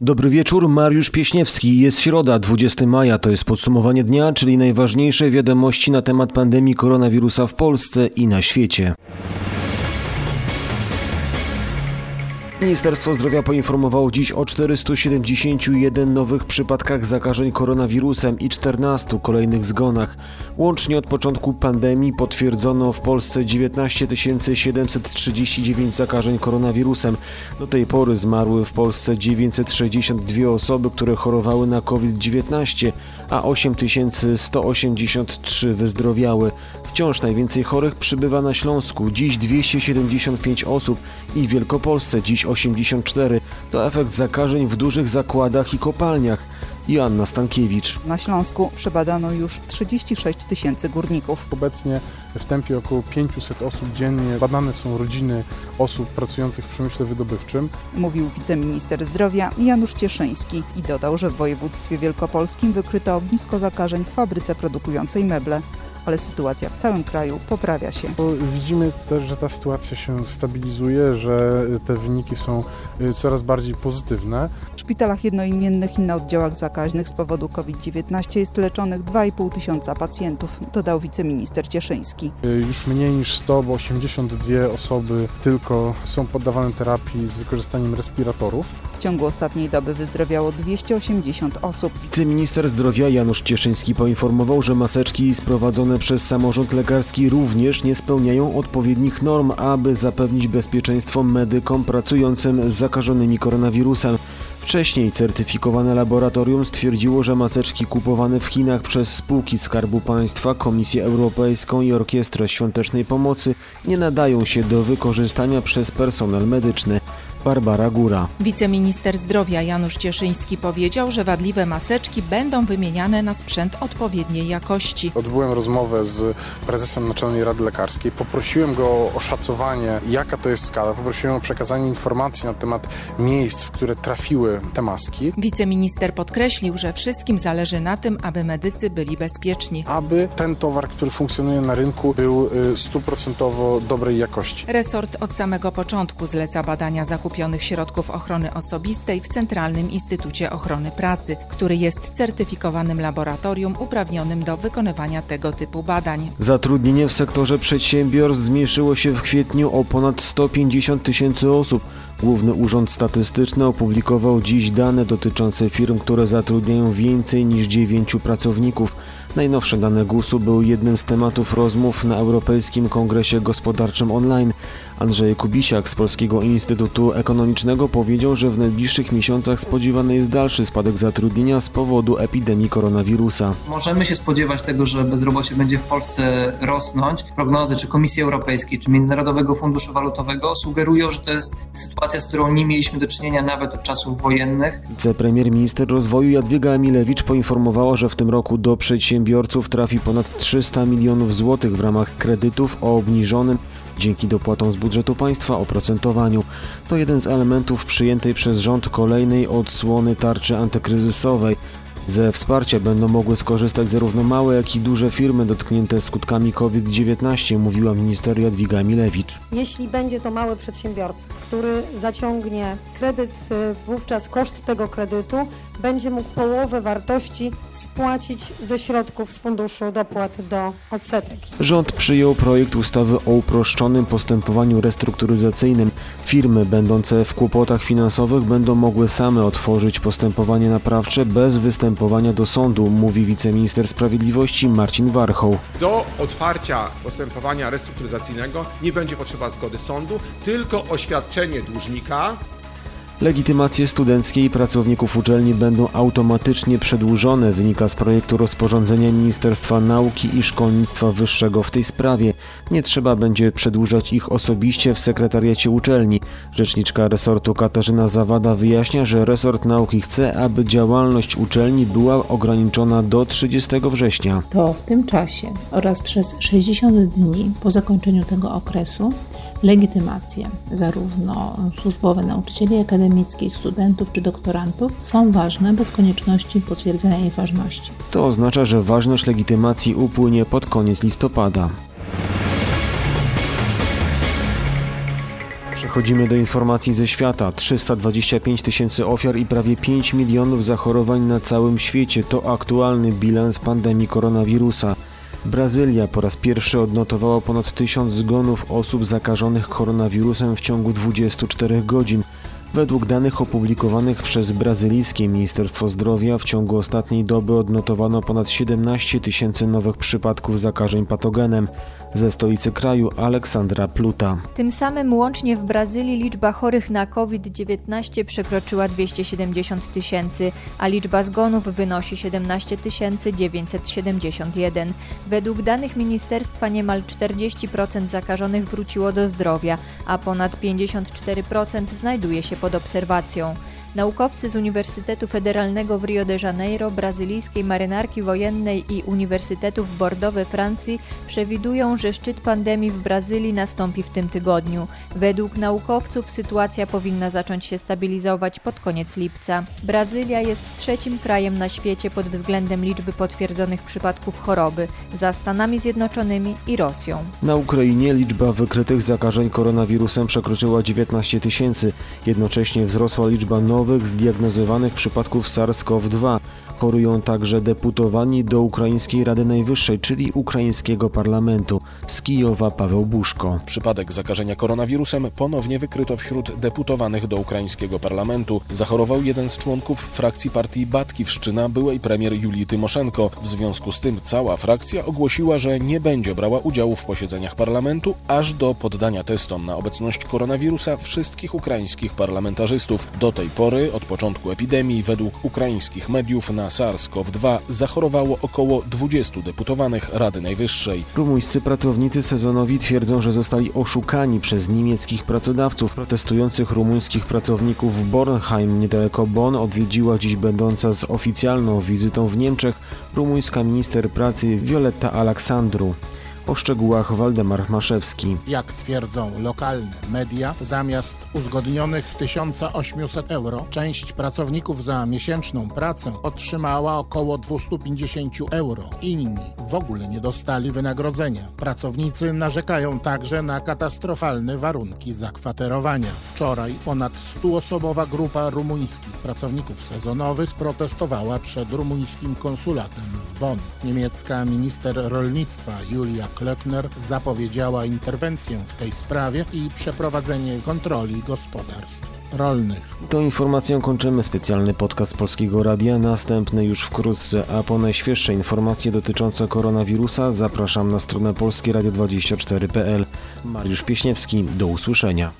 Dobry wieczór, Mariusz Pieśniewski. Jest środa, 20 maja, to jest podsumowanie dnia, czyli najważniejsze wiadomości na temat pandemii koronawirusa w Polsce i na świecie. Ministerstwo Zdrowia poinformowało dziś o 471 nowych przypadkach zakażeń koronawirusem i 14 kolejnych zgonach. Łącznie od początku pandemii potwierdzono w Polsce 19 739 zakażeń koronawirusem. Do tej pory zmarły w Polsce 962 osoby, które chorowały na COVID-19, a 8183 wyzdrowiały. Wciąż najwięcej chorych przybywa na Śląsku, dziś 275 osób i w Wielkopolsce dziś 84. To efekt zakażeń w dużych zakładach i kopalniach. Joanna Stankiewicz. Na Śląsku przebadano już 36 tysięcy górników. Obecnie w tempie około 500 osób dziennie badane są rodziny osób pracujących w przemyśle wydobywczym. Mówił wiceminister zdrowia Janusz Cieszyński i dodał, że w województwie wielkopolskim wykryto ognisko zakażeń w fabryce produkującej meble ale sytuacja w całym kraju poprawia się. Widzimy też, że ta sytuacja się stabilizuje, że te wyniki są y, coraz bardziej pozytywne. W szpitalach jednoimiennych i na oddziałach zakaźnych z powodu COVID-19 jest leczonych 2,5 tysiąca pacjentów, dodał wiceminister Cieszyński. Y, już mniej niż 100, bo 82 osoby tylko są poddawane terapii z wykorzystaniem respiratorów. W ciągu ostatniej doby wyzdrowiało 280 osób. Wiceminister zdrowia Janusz Cieszyński poinformował, że maseczki sprowadzone przez samorząd lekarski również nie spełniają odpowiednich norm, aby zapewnić bezpieczeństwo medykom pracującym z zakażonymi koronawirusem. Wcześniej certyfikowane laboratorium stwierdziło, że maseczki kupowane w Chinach przez spółki Skarbu Państwa, Komisję Europejską i Orkiestrę Świątecznej Pomocy nie nadają się do wykorzystania przez personel medyczny. Barbara Góra. Wiceminister zdrowia Janusz Cieszyński powiedział, że wadliwe maseczki będą wymieniane na sprzęt odpowiedniej jakości. Odbyłem rozmowę z prezesem Naczelnej Rady Lekarskiej. Poprosiłem go o oszacowanie, jaka to jest skala. Poprosiłem o przekazanie informacji na temat miejsc, w które trafiły te maski. Wiceminister podkreślił, że wszystkim zależy na tym, aby medycy byli bezpieczni. Aby ten towar, który funkcjonuje na rynku, był y, stuprocentowo dobrej jakości. Resort od samego początku zleca badania zakupu zakupionych środków ochrony osobistej w Centralnym Instytucie Ochrony Pracy, który jest certyfikowanym laboratorium uprawnionym do wykonywania tego typu badań. Zatrudnienie w sektorze przedsiębiorstw zmniejszyło się w kwietniu o ponad 150 tysięcy osób. Główny Urząd Statystyczny opublikował dziś dane dotyczące firm, które zatrudniają więcej niż 9 pracowników. Najnowsze dane GUS-u były jednym z tematów rozmów na Europejskim Kongresie Gospodarczym Online. Andrzej Kubisiak z Polskiego Instytutu Ekonomicznego powiedział, że w najbliższych miesiącach spodziewany jest dalszy spadek zatrudnienia z powodu epidemii koronawirusa. Możemy się spodziewać tego, że bezrobocie będzie w Polsce rosnąć. Prognozy czy Komisji Europejskiej, czy Międzynarodowego Funduszu Walutowego sugerują, że to jest sytuacja, z którą nie mieliśmy do czynienia nawet od czasów wojennych. Wicepremier minister rozwoju Jadwiga Emilewicz poinformowała, że w tym roku do przedsiębiorców trafi ponad 300 milionów złotych w ramach kredytów o obniżonym dzięki dopłatom z budżetu państwa oprocentowaniu. To jeden z elementów przyjętej przez rząd kolejnej odsłony tarczy antykryzysowej. Ze wsparcia będą mogły skorzystać zarówno małe, jak i duże firmy dotknięte skutkami COVID-19, mówiła minister Jadwiga Milewicz. Jeśli będzie to mały przedsiębiorca, który zaciągnie kredyt, y, wówczas koszt tego kredytu będzie mógł połowę wartości spłacić ze środków z Funduszu Dopłat do Odsetek. Rząd przyjął projekt ustawy o uproszczonym postępowaniu restrukturyzacyjnym. Firmy będące w kłopotach finansowych będą mogły same otworzyć postępowanie naprawcze bez występowania do sądu, mówi wiceminister sprawiedliwości Marcin Warchoł. Do otwarcia postępowania restrukturyzacyjnego nie będzie potrzeba zgody sądu, tylko oświadczenie dłużnika Legitymacje studenckie i pracowników uczelni będą automatycznie przedłużone, wynika z projektu rozporządzenia Ministerstwa Nauki i Szkolnictwa Wyższego w tej sprawie. Nie trzeba będzie przedłużać ich osobiście w sekretariacie uczelni. Rzeczniczka resortu Katarzyna Zawada wyjaśnia, że resort nauki chce, aby działalność uczelni była ograniczona do 30 września. To w tym czasie oraz przez 60 dni po zakończeniu tego okresu legitymacje, zarówno służbowe nauczycieli akademickich, studentów czy doktorantów, są ważne bez konieczności potwierdzenia jej ważności. To oznacza, że ważność legitymacji upłynie pod koniec listopada. Przechodzimy do informacji ze świata. 325 tysięcy ofiar i prawie 5 milionów zachorowań na całym świecie to aktualny bilans pandemii koronawirusa. Brazylia po raz pierwszy odnotowała ponad 1000 zgonów osób zakażonych koronawirusem w ciągu 24 godzin. Według danych opublikowanych przez brazylijskie Ministerstwo Zdrowia w ciągu ostatniej doby odnotowano ponad 17 tysięcy nowych przypadków zakażeń patogenem. Ze stolicy kraju Aleksandra Pluta. Tym samym łącznie w Brazylii liczba chorych na COVID-19 przekroczyła 270 tysięcy, a liczba zgonów wynosi 17 971. Według danych ministerstwa niemal 40% zakażonych wróciło do zdrowia, a ponad 54% znajduje się pod obserwacją. Naukowcy z Uniwersytetu Federalnego w Rio de Janeiro, brazylijskiej marynarki wojennej i Uniwersytetu w Bordeaux we Francji przewidują, że szczyt pandemii w Brazylii nastąpi w tym tygodniu. Według naukowców sytuacja powinna zacząć się stabilizować pod koniec lipca. Brazylia jest trzecim krajem na świecie pod względem liczby potwierdzonych przypadków choroby, za Stanami Zjednoczonymi i Rosją. Na Ukrainie liczba wykrytych zakażeń koronawirusem przekroczyła 19 tysięcy. Jednocześnie wzrosła liczba nowych nowych zdiagnozowanych przypadków SARS-CoV-2. Chorują także deputowani do Ukraińskiej Rady Najwyższej, czyli ukraińskiego parlamentu. Z Kijowa Paweł Buszko. Przypadek zakażenia koronawirusem ponownie wykryto wśród deputowanych do ukraińskiego parlamentu. Zachorował jeden z członków frakcji partii Batkiwszczyna, byłej premier Julii Tymoszenko. W związku z tym cała frakcja ogłosiła, że nie będzie brała udziału w posiedzeniach parlamentu, aż do poddania testom na obecność koronawirusa wszystkich ukraińskich parlamentarzystów. Do tej pory, od początku epidemii, według ukraińskich mediów na SARS-CoV-2 zachorowało około 20 deputowanych Rady Najwyższej. Rumuńscy pracownicy sezonowi twierdzą, że zostali oszukani przez niemieckich pracodawców. Protestujących rumuńskich pracowników w Bornheim, niedaleko Bonn, odwiedziła dziś będąca z oficjalną wizytą w Niemczech rumuńska minister pracy Violetta Aleksandru. O szczegółach Waldemar Maszewski. Jak twierdzą lokalne media, zamiast uzgodnionych 1800 euro, część pracowników za miesięczną pracę otrzymała około 250 euro. Inni w ogóle nie dostali wynagrodzenia. Pracownicy narzekają także na katastrofalne warunki zakwaterowania. Wczoraj ponad 100-osobowa grupa rumuńskich pracowników sezonowych protestowała przed rumuńskim konsulatem w Bonn. Niemiecka minister rolnictwa Julia Klöckner zapowiedziała interwencję w tej sprawie i przeprowadzenie kontroli gospodarstw rolnych. Tą informacją kończymy specjalny podcast Polskiego Radia, następny już wkrótce, a po najświeższe informacje dotyczące koronawirusa zapraszam na stronę polskieradio24.pl. Mariusz Pieśniewski, do usłyszenia.